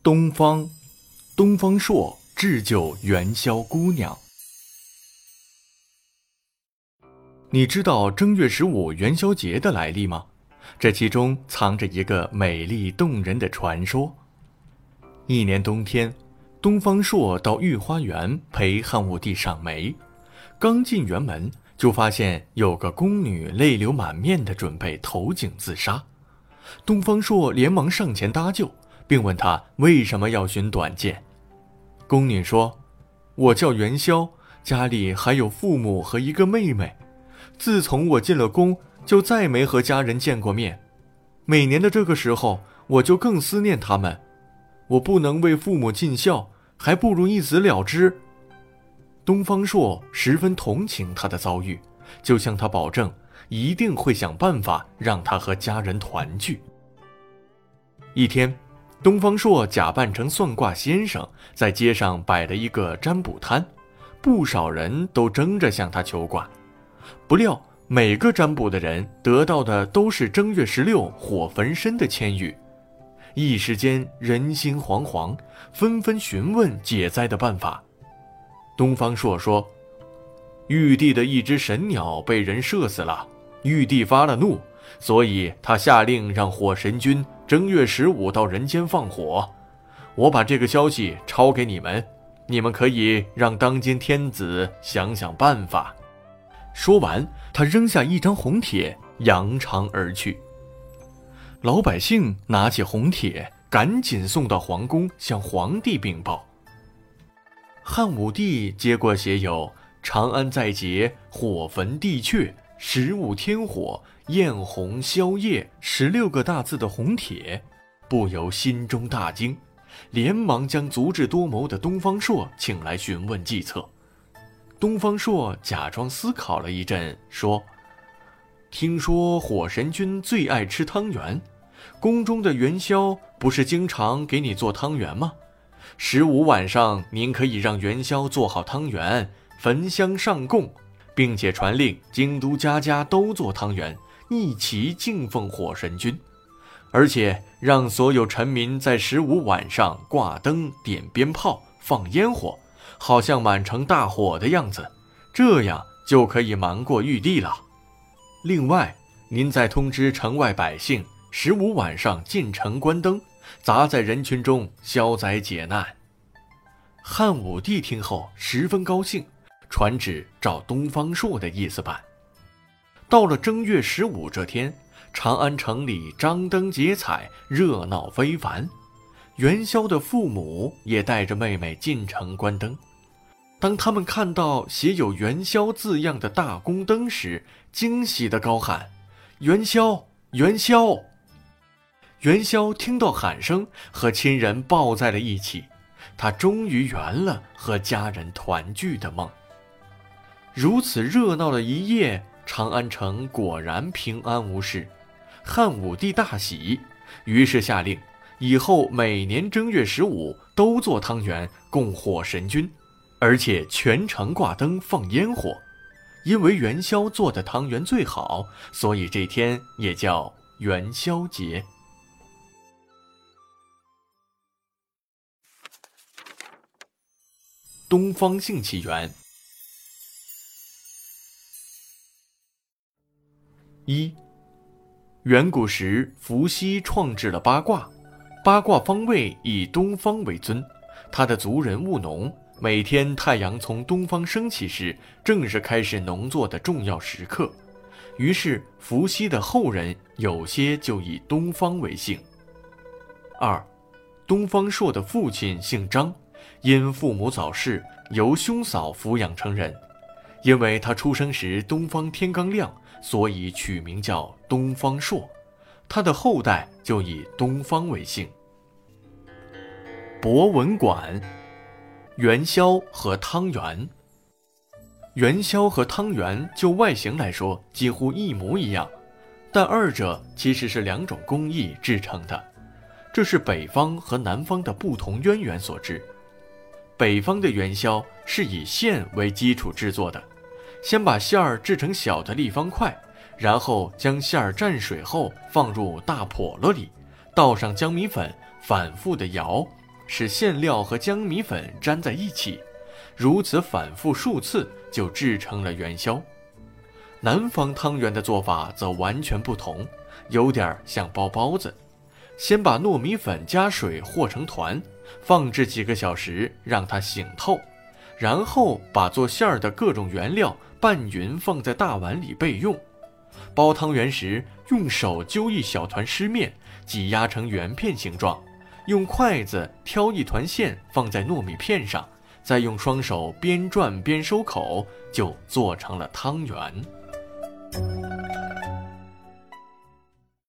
东方，东方朔智救元宵姑娘。你知道正月十五元宵节的来历吗？这其中藏着一个美丽动人的传说。一年冬天，东方朔到御花园陪汉武帝赏梅，刚进园门，就发现有个宫女泪流满面的准备投井自杀。东方朔连忙上前搭救。并问他为什么要寻短见。宫女说：“我叫元宵，家里还有父母和一个妹妹。自从我进了宫，就再没和家人见过面。每年的这个时候，我就更思念他们。我不能为父母尽孝，还不如一死了之。”东方朔十分同情他的遭遇，就向他保证，一定会想办法让他和家人团聚。一天。东方朔假扮成算卦先生，在街上摆了一个占卜摊，不少人都争着向他求卦。不料，每个占卜的人得到的都是正月十六火焚身的签语，一时间人心惶惶，纷纷询问解灾的办法。东方朔说：“玉帝的一只神鸟被人射死了，玉帝发了怒。”所以他下令让火神君正月十五到人间放火。我把这个消息抄给你们，你们可以让当今天子想想办法。说完，他扔下一张红帖，扬长而去。老百姓拿起红帖，赶紧送到皇宫向皇帝禀报。汉武帝接过写有“长安在劫，火焚帝阙，十五天火”。艳红宵夜十六个大字的红帖，不由心中大惊，连忙将足智多谋的东方朔请来询问计策。东方朔假装思考了一阵，说：“听说火神君最爱吃汤圆，宫中的元宵不是经常给你做汤圆吗？十五晚上，您可以让元宵做好汤圆，焚香上供，并且传令京都家家都做汤圆。”一齐敬奉火神君，而且让所有臣民在十五晚上挂灯、点鞭炮、放烟火，好像满城大火的样子，这样就可以瞒过玉帝了。另外，您再通知城外百姓，十五晚上进城关灯，砸在人群中消灾解难。汉武帝听后十分高兴，传旨照东方朔的意思办。到了正月十五这天，长安城里张灯结彩，热闹非凡。元宵的父母也带着妹妹进城观灯。当他们看到写有“元宵”字样的大宫灯时，惊喜地高喊：“元宵，元宵！”元宵听到喊声，和亲人抱在了一起，他终于圆了和家人团聚的梦。如此热闹的一夜。长安城果然平安无事，汉武帝大喜，于是下令，以后每年正月十五都做汤圆供火神君，而且全城挂灯放烟火。因为元宵做的汤圆最好，所以这天也叫元宵节。东方性起源。一，远古时伏羲创制了八卦，八卦方位以东方为尊。他的族人务农，每天太阳从东方升起时，正是开始农作的重要时刻。于是伏羲的后人有些就以东方为姓。二，东方朔的父亲姓张，因父母早逝，由兄嫂抚养成人。因为他出生时东方天刚亮。所以取名叫东方朔，他的后代就以东方为姓。博文馆，元宵和汤圆。元宵和汤圆就外形来说几乎一模一样，但二者其实是两种工艺制成的，这是北方和南方的不同渊源所致。北方的元宵是以馅为基础制作的。先把馅儿制成小的立方块，然后将馅儿蘸水后放入大笸箩里，倒上江米粉，反复的摇，使馅料和江米粉粘在一起，如此反复数次就制成了元宵。南方汤圆的做法则完全不同，有点像包包子。先把糯米粉加水和成团，放置几个小时让它醒透，然后把做馅儿的各种原料拌匀放在大碗里备用。包汤圆时，用手揪一小团湿面，挤压成圆片形状，用筷子挑一团馅放在糯米片上，再用双手边转边收口，就做成了汤圆。